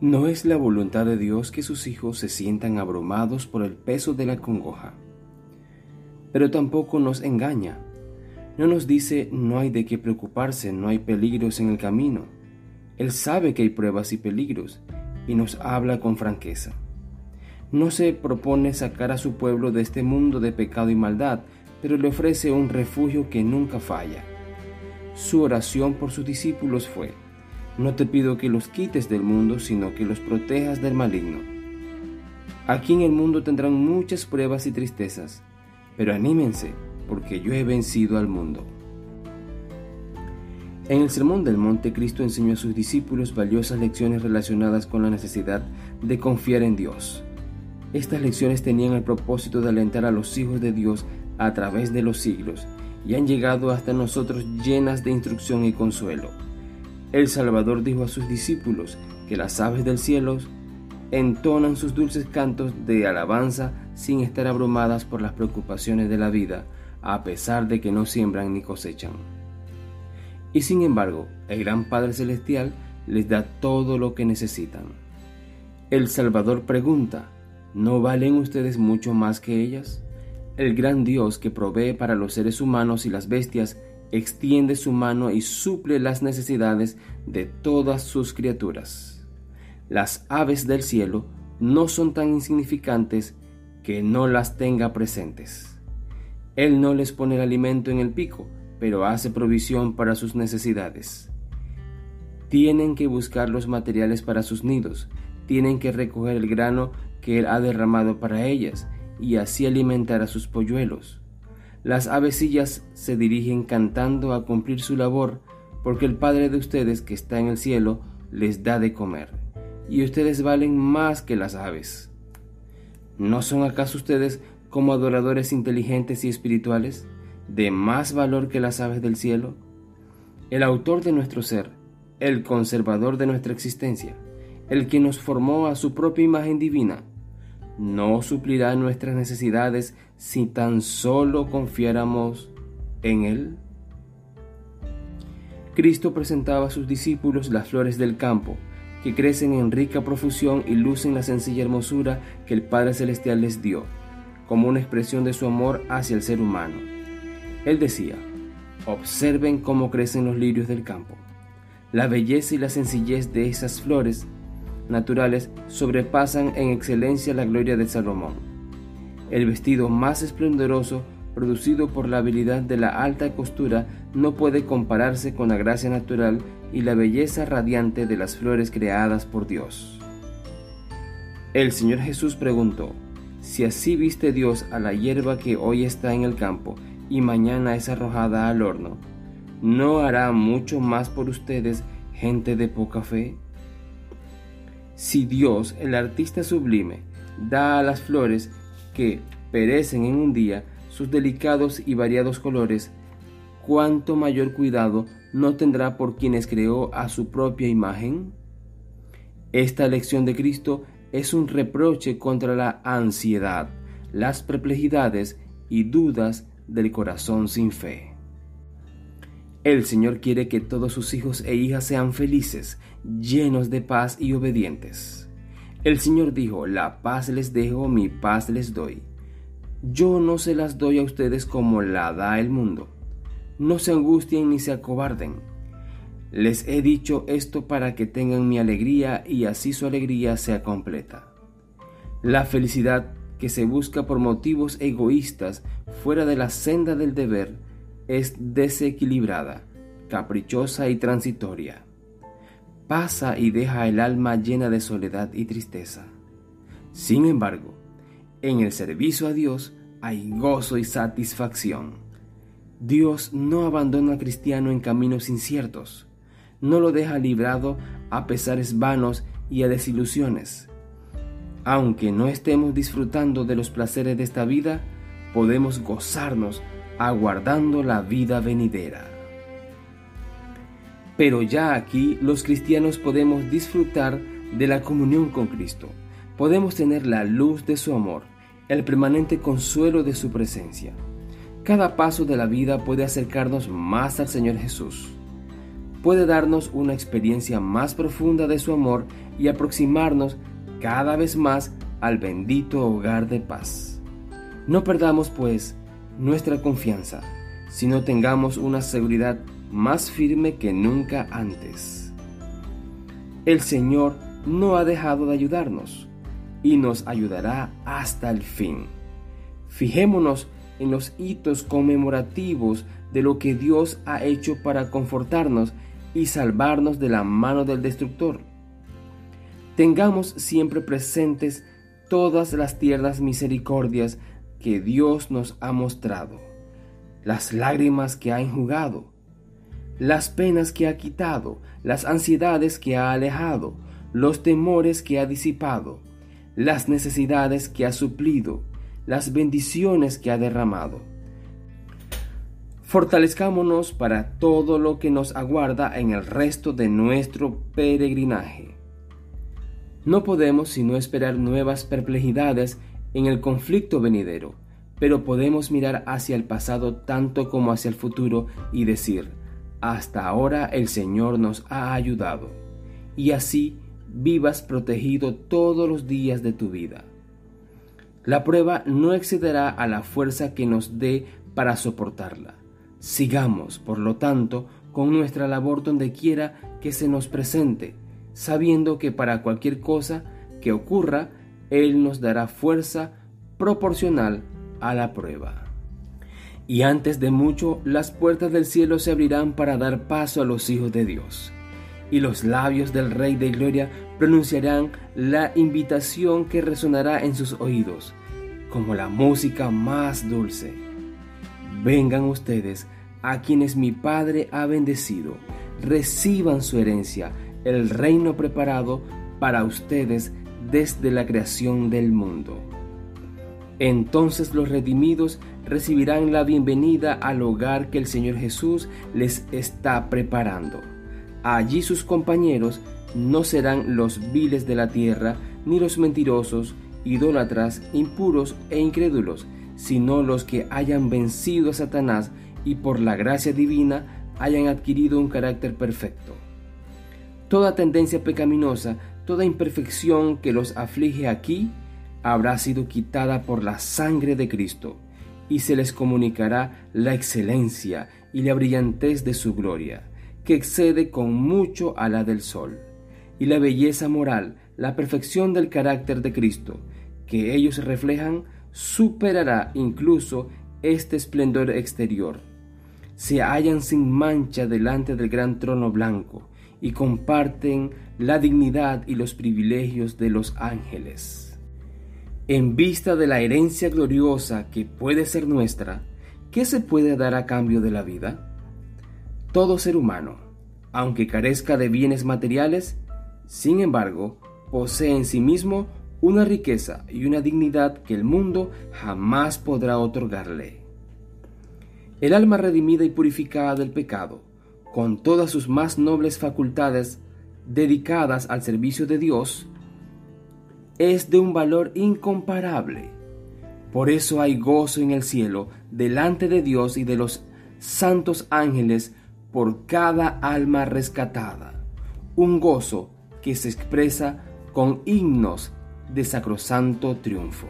No es la voluntad de Dios que sus hijos se sientan abrumados por el peso de la congoja. Pero tampoco nos engaña. No nos dice no hay de qué preocuparse, no hay peligros en el camino. Él sabe que hay pruebas y peligros y nos habla con franqueza. No se propone sacar a su pueblo de este mundo de pecado y maldad, pero le ofrece un refugio que nunca falla. Su oración por sus discípulos fue, no te pido que los quites del mundo, sino que los protejas del maligno. Aquí en el mundo tendrán muchas pruebas y tristezas, pero anímense, porque yo he vencido al mundo. En el Sermón del Monte, Cristo enseñó a sus discípulos valiosas lecciones relacionadas con la necesidad de confiar en Dios. Estas lecciones tenían el propósito de alentar a los hijos de Dios a través de los siglos y han llegado hasta nosotros llenas de instrucción y consuelo. El Salvador dijo a sus discípulos que las aves del cielo entonan sus dulces cantos de alabanza sin estar abrumadas por las preocupaciones de la vida, a pesar de que no siembran ni cosechan. Y sin embargo, el gran Padre Celestial les da todo lo que necesitan. El Salvador pregunta, ¿no valen ustedes mucho más que ellas? El gran Dios que provee para los seres humanos y las bestias extiende su mano y suple las necesidades de todas sus criaturas. Las aves del cielo no son tan insignificantes que no las tenga presentes. Él no les pone el alimento en el pico, pero hace provisión para sus necesidades. Tienen que buscar los materiales para sus nidos, tienen que recoger el grano que Él ha derramado para ellas y así alimentar a sus polluelos. Las avecillas se dirigen cantando a cumplir su labor, porque el Padre de ustedes que está en el cielo les da de comer, y ustedes valen más que las aves. ¿No son acaso ustedes como adoradores inteligentes y espirituales, de más valor que las aves del cielo? El autor de nuestro ser, el conservador de nuestra existencia, el que nos formó a su propia imagen divina, no suplirá nuestras necesidades si tan solo confiáramos en Él? Cristo presentaba a sus discípulos las flores del campo, que crecen en rica profusión y lucen la sencilla hermosura que el Padre Celestial les dio, como una expresión de su amor hacia el ser humano. Él decía, observen cómo crecen los lirios del campo. La belleza y la sencillez de esas flores naturales sobrepasan en excelencia la gloria de Salomón. El vestido más esplendoroso producido por la habilidad de la alta costura no puede compararse con la gracia natural y la belleza radiante de las flores creadas por Dios. El Señor Jesús preguntó, si así viste Dios a la hierba que hoy está en el campo y mañana es arrojada al horno, ¿no hará mucho más por ustedes, gente de poca fe? Si Dios, el artista sublime, da a las flores que perecen en un día sus delicados y variados colores, cuánto mayor cuidado no tendrá por quienes creó a su propia imagen? Esta lección de Cristo es un reproche contra la ansiedad, las perplejidades y dudas del corazón sin fe. El Señor quiere que todos sus hijos e hijas sean felices, llenos de paz y obedientes. El Señor dijo, la paz les dejo, mi paz les doy. Yo no se las doy a ustedes como la da el mundo. No se angustien ni se acobarden. Les he dicho esto para que tengan mi alegría y así su alegría sea completa. La felicidad que se busca por motivos egoístas fuera de la senda del deber es desequilibrada, caprichosa y transitoria. Pasa y deja el alma llena de soledad y tristeza. Sin embargo, en el servicio a Dios hay gozo y satisfacción. Dios no abandona al cristiano en caminos inciertos, no lo deja librado a pesares vanos y a desilusiones. Aunque no estemos disfrutando de los placeres de esta vida, podemos gozarnos aguardando la vida venidera. Pero ya aquí los cristianos podemos disfrutar de la comunión con Cristo. Podemos tener la luz de su amor, el permanente consuelo de su presencia. Cada paso de la vida puede acercarnos más al Señor Jesús. puede darnos una experiencia más profunda de su amor y aproximarnos cada vez más al bendito hogar de paz. No perdamos, pues, nuestra confianza, sino tengamos una seguridad más firme que nunca antes. El Señor no ha dejado de ayudarnos y nos ayudará hasta el fin. Fijémonos en los hitos conmemorativos de lo que Dios ha hecho para confortarnos y salvarnos de la mano del destructor. Tengamos siempre presentes todas las tiernas misericordias que Dios nos ha mostrado, las lágrimas que ha enjugado, las penas que ha quitado, las ansiedades que ha alejado, los temores que ha disipado, las necesidades que ha suplido, las bendiciones que ha derramado. Fortalezcámonos para todo lo que nos aguarda en el resto de nuestro peregrinaje. No podemos sino esperar nuevas perplejidades en el conflicto venidero, pero podemos mirar hacia el pasado tanto como hacia el futuro y decir, hasta ahora el Señor nos ha ayudado, y así vivas protegido todos los días de tu vida. La prueba no excederá a la fuerza que nos dé para soportarla. Sigamos, por lo tanto, con nuestra labor donde quiera que se nos presente, sabiendo que para cualquier cosa que ocurra, Él nos dará fuerza proporcional a la prueba. Y antes de mucho, las puertas del cielo se abrirán para dar paso a los hijos de Dios y los labios del Rey de Gloria pronunciarán la invitación que resonará en sus oídos, como la música más dulce. Vengan ustedes a quienes mi Padre ha bendecido, reciban su herencia, el reino preparado para ustedes desde la creación del mundo. Entonces los redimidos recibirán la bienvenida al hogar que el Señor Jesús les está preparando. Allí sus compañeros no serán los viles de la tierra, ni los mentirosos, idólatras, impuros e incrédulos, sino los que hayan vencido a Satanás y por la gracia divina hayan adquirido un carácter perfecto. Toda tendencia pecaminosa, toda imperfección que los aflige aquí, habrá sido quitada por la sangre de Cristo, y se les comunicará la excelencia y la brillantez de su gloria que excede con mucho a la del sol, y la belleza moral, la perfección del carácter de Cristo, que ellos reflejan, superará incluso este esplendor exterior. Se hallan sin mancha delante del gran trono blanco y comparten la dignidad y los privilegios de los ángeles. En vista de la herencia gloriosa que puede ser nuestra, ¿qué se puede dar a cambio de la vida? Todo ser humano, aunque carezca de bienes materiales, sin embargo, posee en sí mismo una riqueza y una dignidad que el mundo jamás podrá otorgarle. El alma redimida y purificada del pecado, con todas sus más nobles facultades dedicadas al servicio de Dios, es de un valor incomparable. Por eso hay gozo en el cielo delante de Dios y de los santos ángeles por cada alma rescatada, un gozo que se expresa con himnos de sacrosanto triunfo.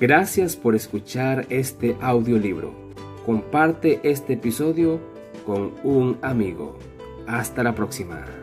Gracias por escuchar este audiolibro. Comparte este episodio con un amigo. Hasta la próxima.